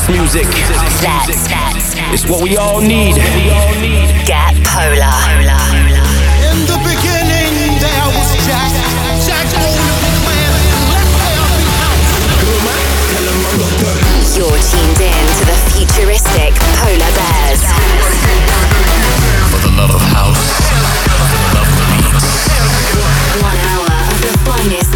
House music. That's It's what we all need. Get Polar. In the beginning, there was Jack. Jack oh, owned the plan. Left there behind. You're tuned in to the futuristic Polar Bears. For the love of house,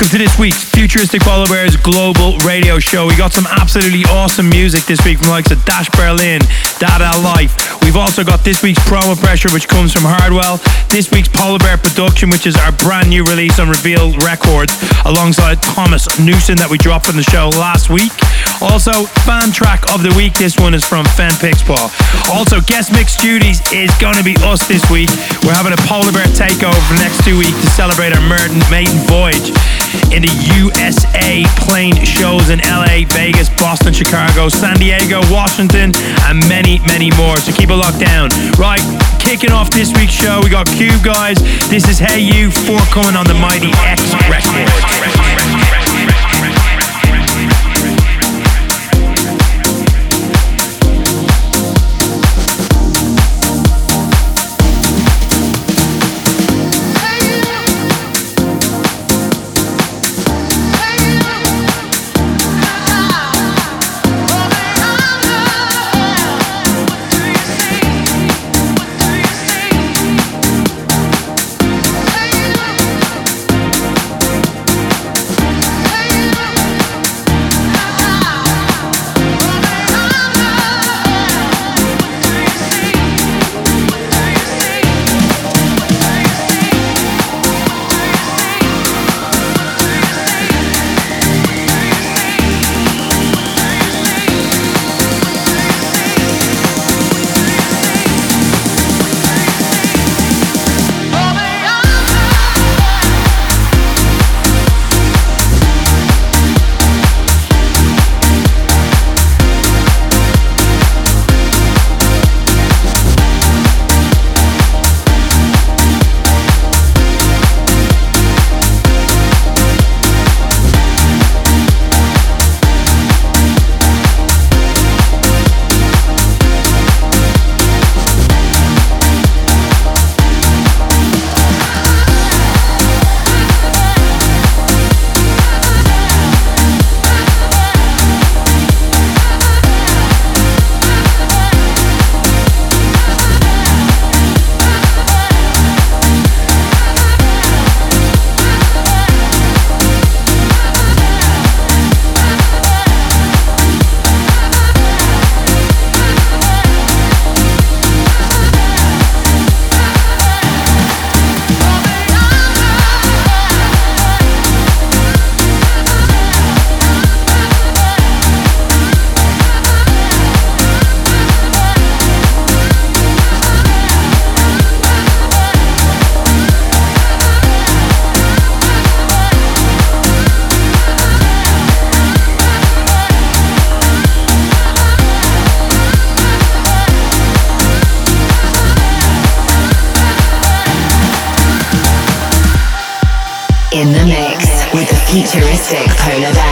Welcome to this week's Futuristic Polar Bears Global Radio Show. We got some absolutely awesome music this week from likes of Dash Berlin, Dada Life. We've also got this week's Promo Pressure, which comes from Hardwell. This week's Polar Bear Production, which is our brand new release on Reveal Records, alongside Thomas Newson that we dropped on the show last week. Also, fan track of the week. This one is from FeenixPawl. Also, guest mix duties is going to be us this week. We're having a Polar Bear takeover for the next two weeks to celebrate our maiden maiden voyage in the USA playing shows in LA, Vegas, Boston, Chicago, San Diego, Washington, and many, many more. So keep it locked down. Right, kicking off this week's show, we got Cube Guys. This is Hey You, forthcoming on the Mighty X record. Futuristic Polar Bears.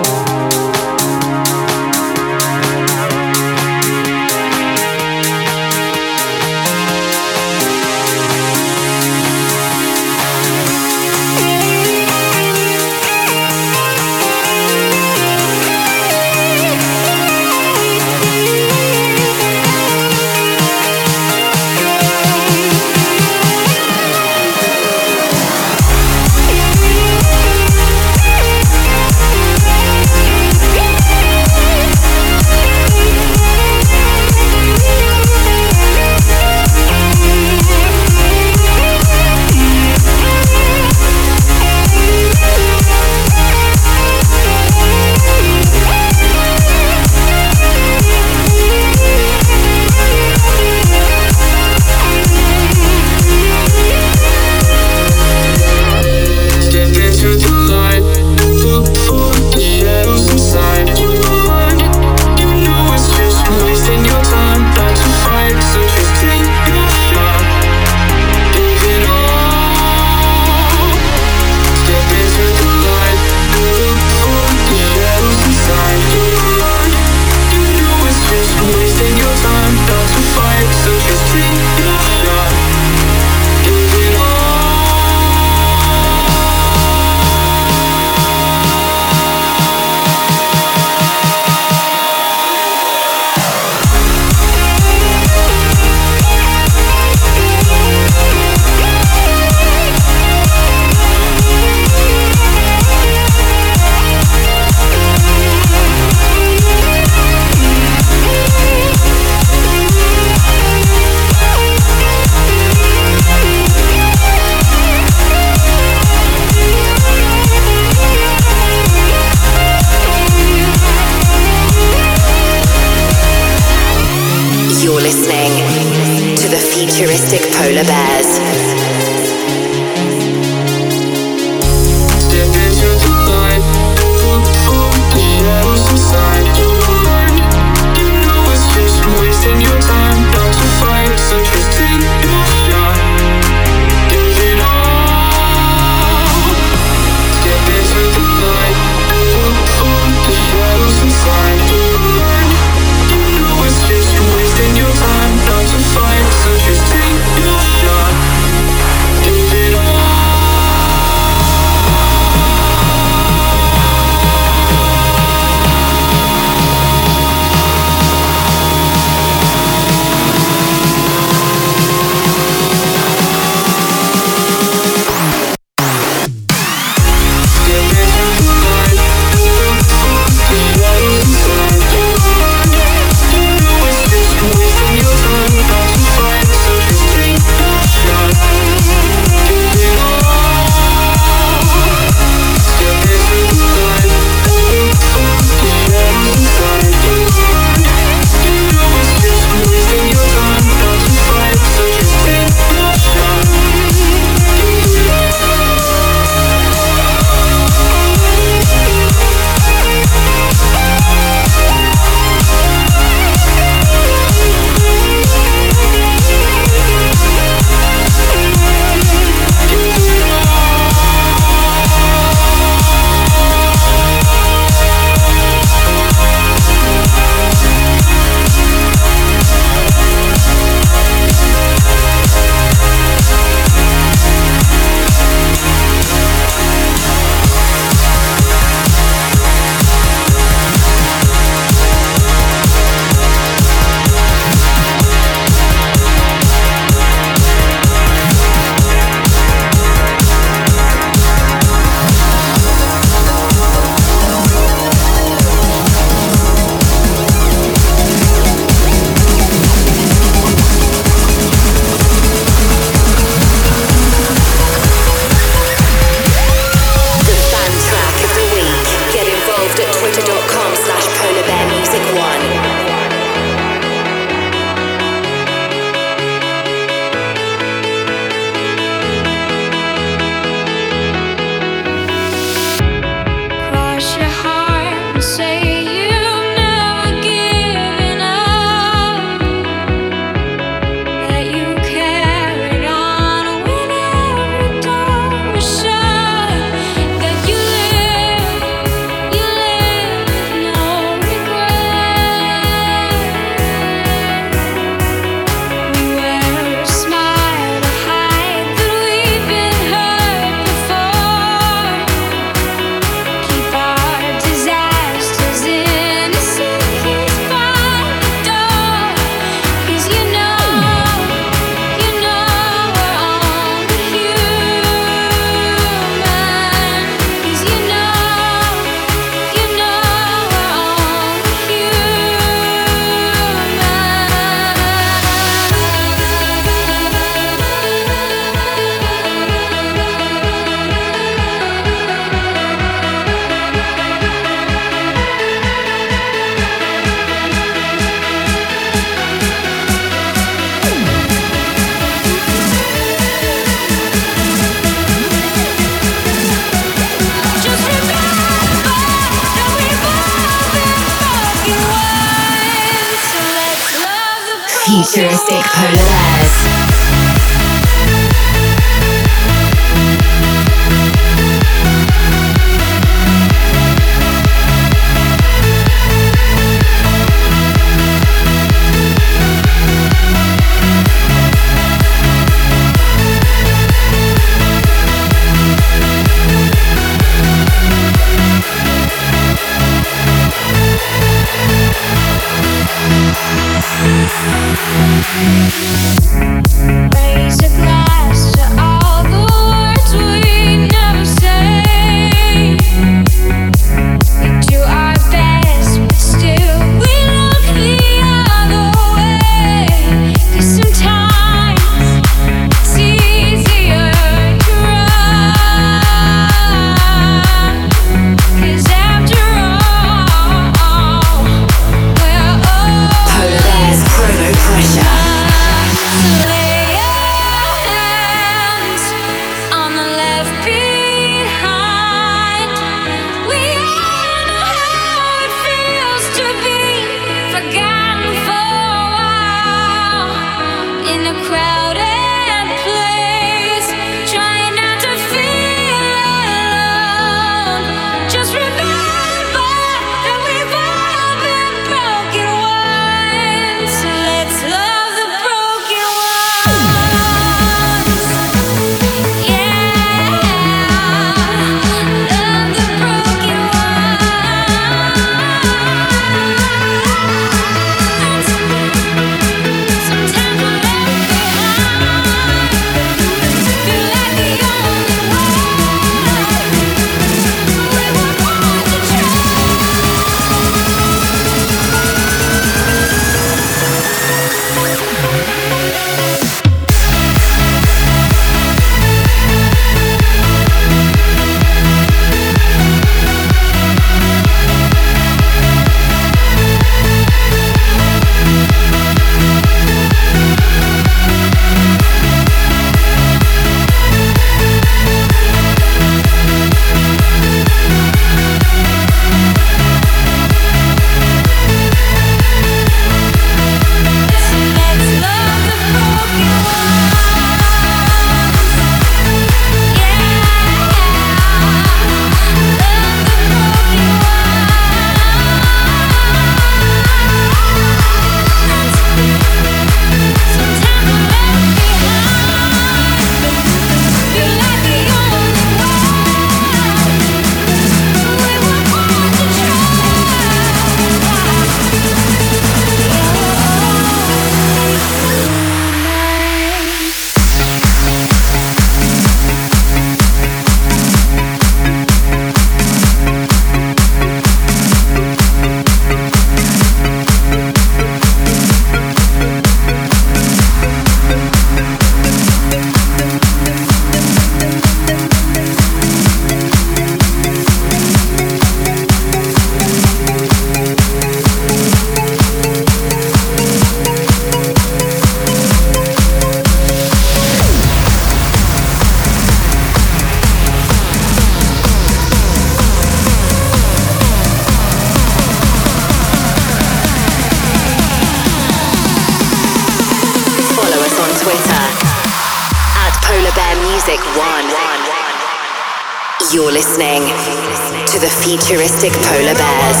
Futuristic polar bears.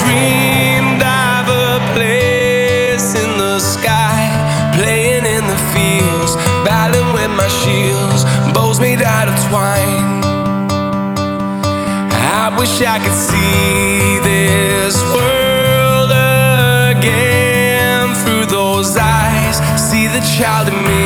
Dreamed of a place in the sky, playing in the fields, battling with my shields, bows made out of twine. I wish I could see this world again through those eyes. See the child in me,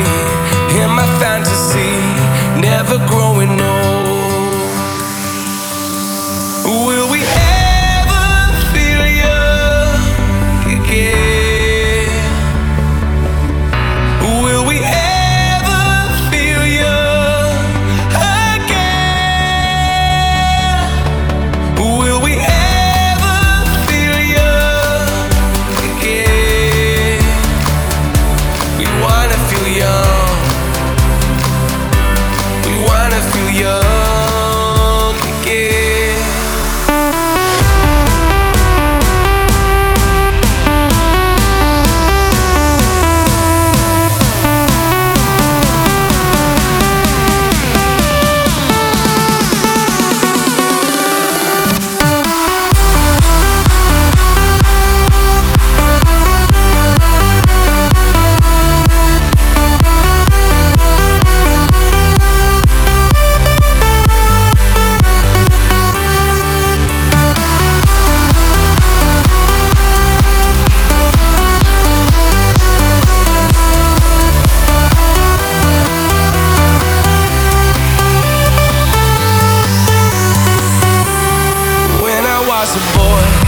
was a boy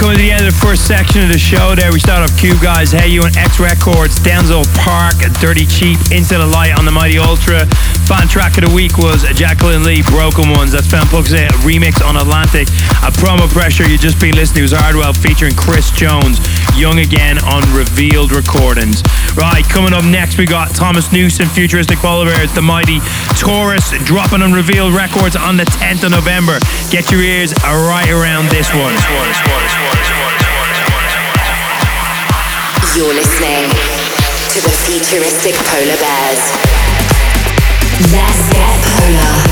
coming to the end of the first section of the show there, we start off Cube Guys, Hey You and X Records, Denzal Park, Dirty Cheap, Into the Light on the Mighty Ultra. Fan track of the week was Jacqueline Lee, Broken Ones. That's Fan Puck's a uh, remix on Atlantic. A promo pressure you just been listening was Hardwell featuring Chris Jones, Young Again on Revealed Recordings. Right, coming up next, we got Thomas Newson, Futuristic Bears, The Mighty Taurus, dropping on Revealed Records on the 10th of November. Get your ears right around this one. You're listening to the futuristic polar bears. Let's get polar.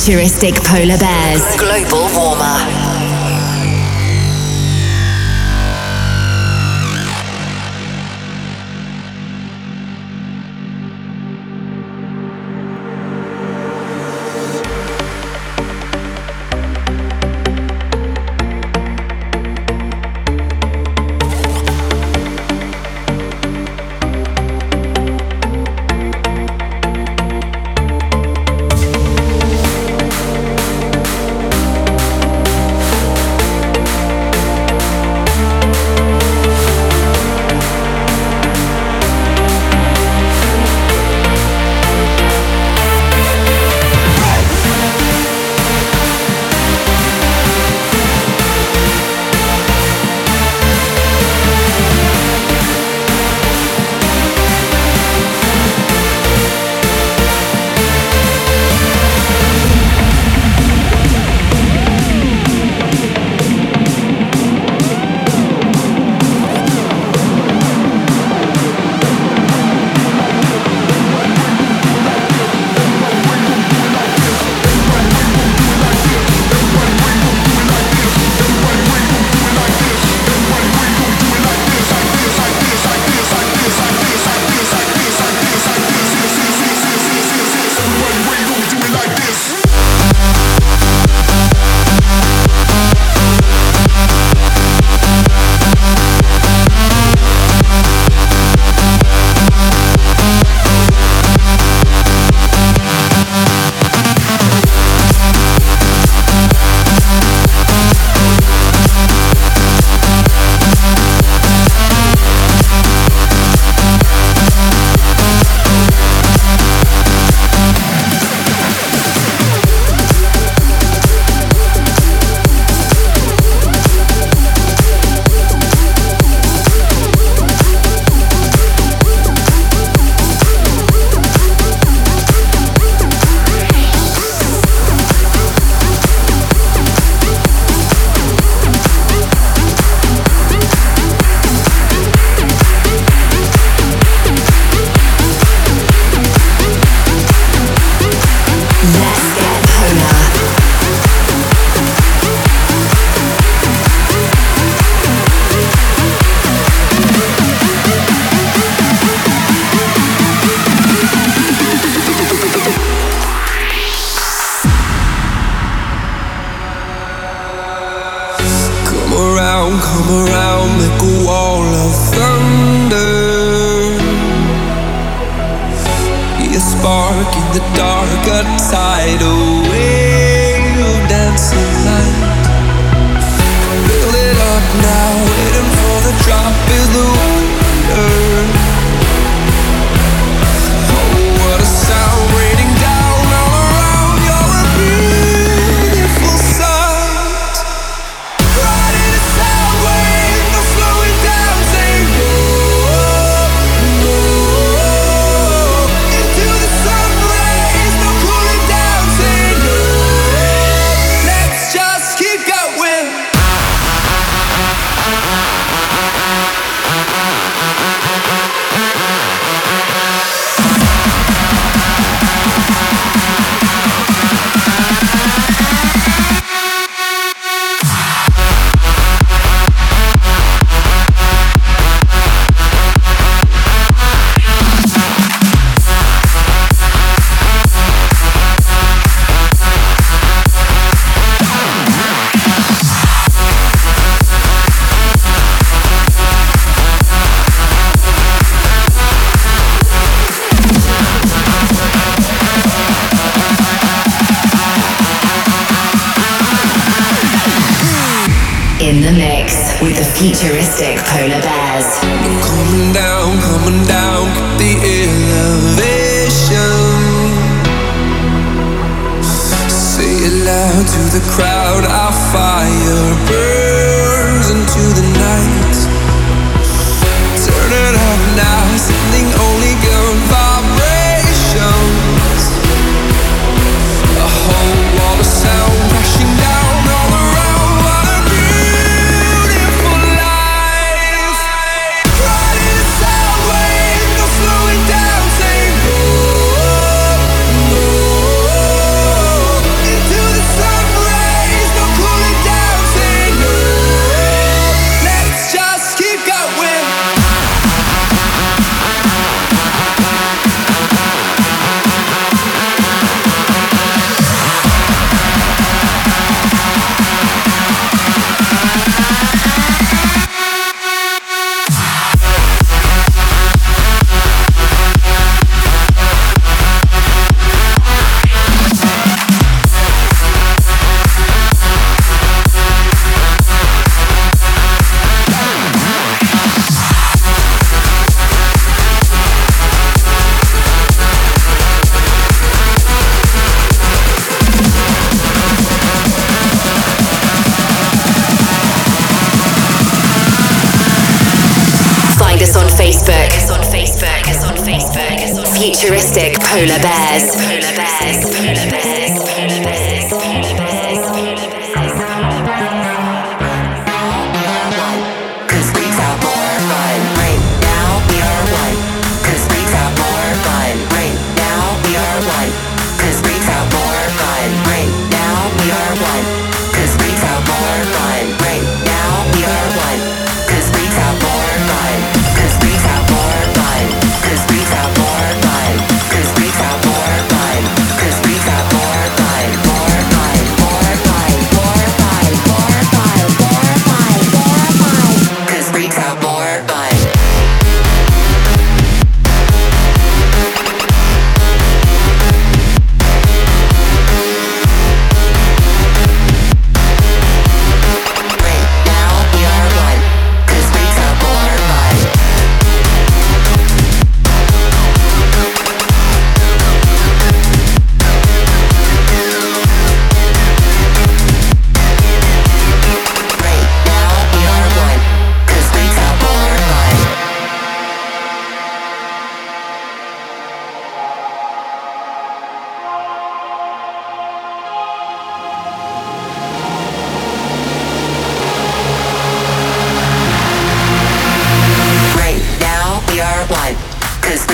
Futuristic polar bears. Global Polar Bears.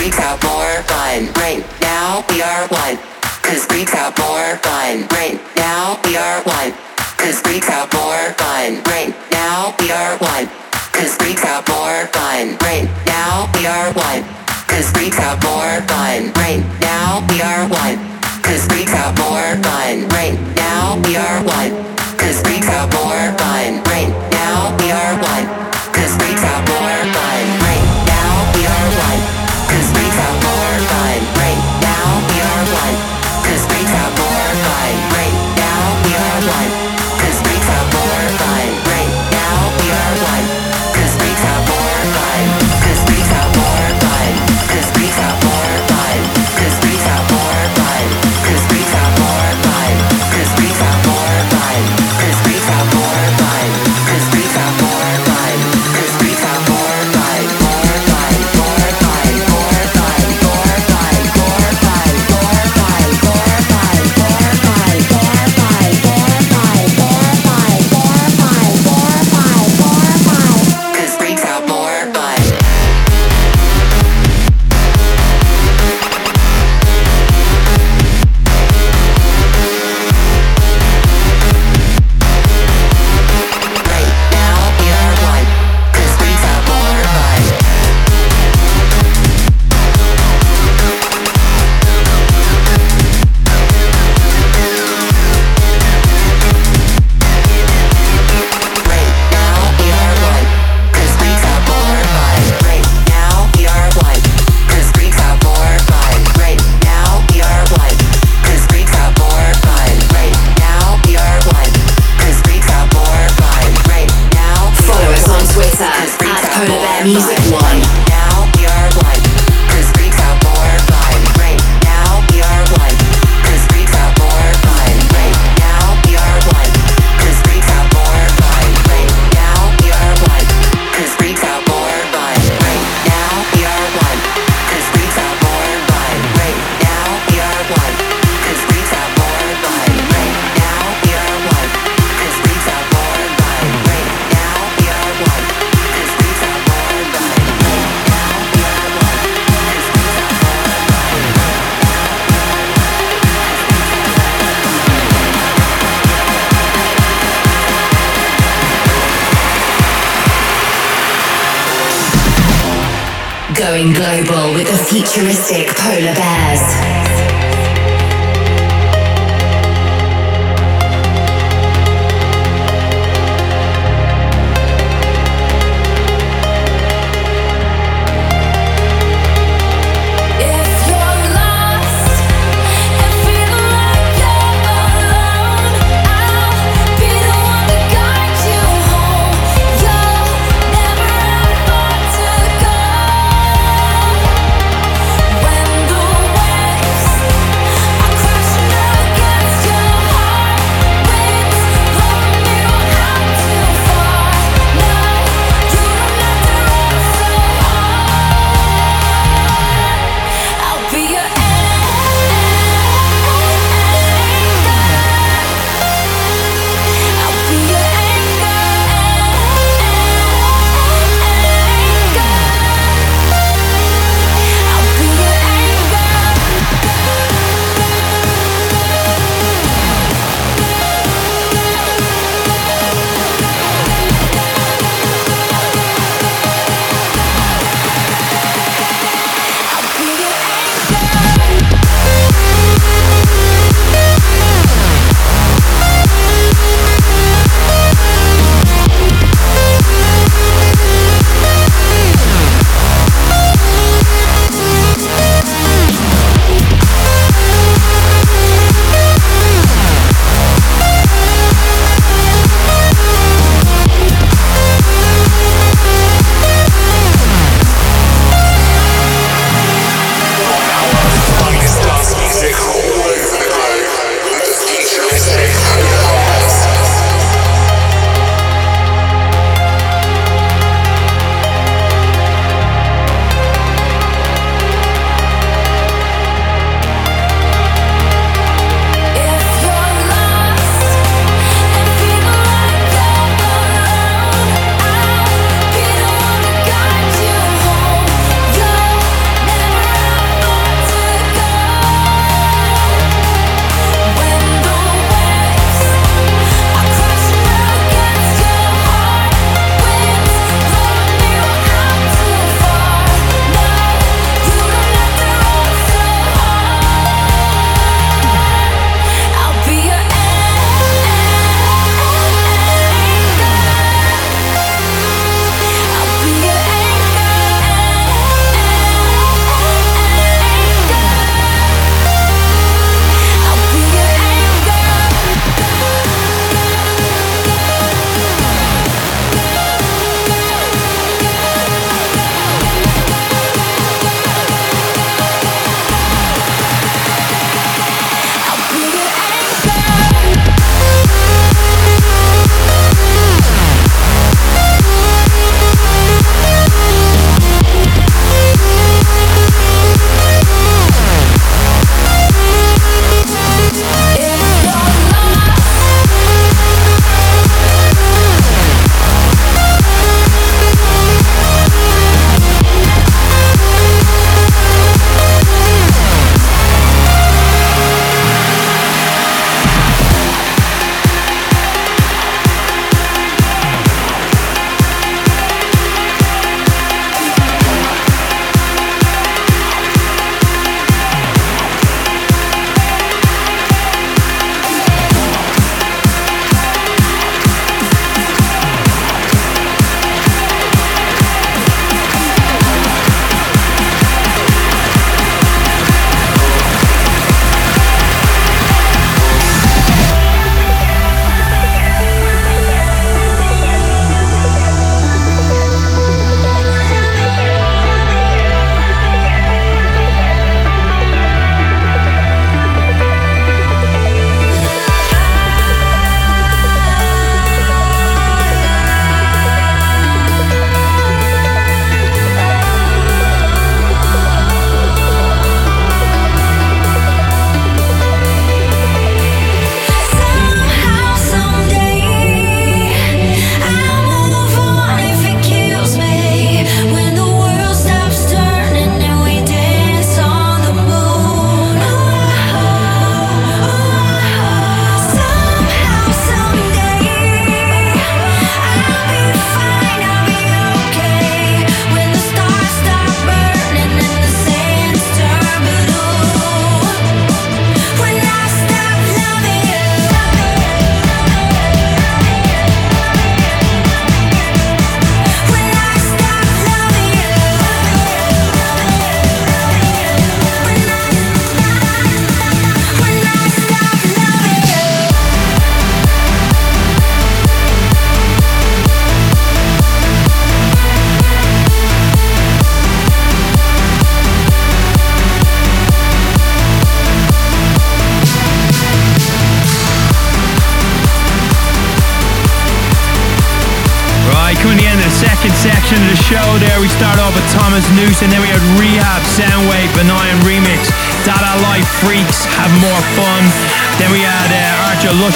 freaks have more fun. Right now we are one. Cause freaks have more fun. Right now we are one. Cause freaks have more fun. Right now we are one. Cause freaks have more fun. Right now we are one. Cause freaks have more fun. Right now we are one. Cause freaks have more fun. Right now we are one. Cause freaks have more fun. Right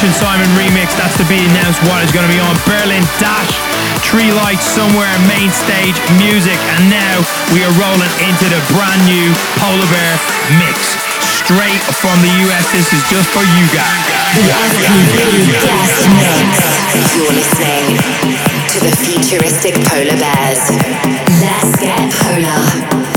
and Simon Remix, that's to be announced what is going to be on Berlin Dash, Tree Lights Somewhere, Main Stage Music, and now we are rolling into the brand new Polar Bear Mix. Straight from the US, this is just for you guys. The Mix. You're listening to the futuristic polar bears. Let's get polar.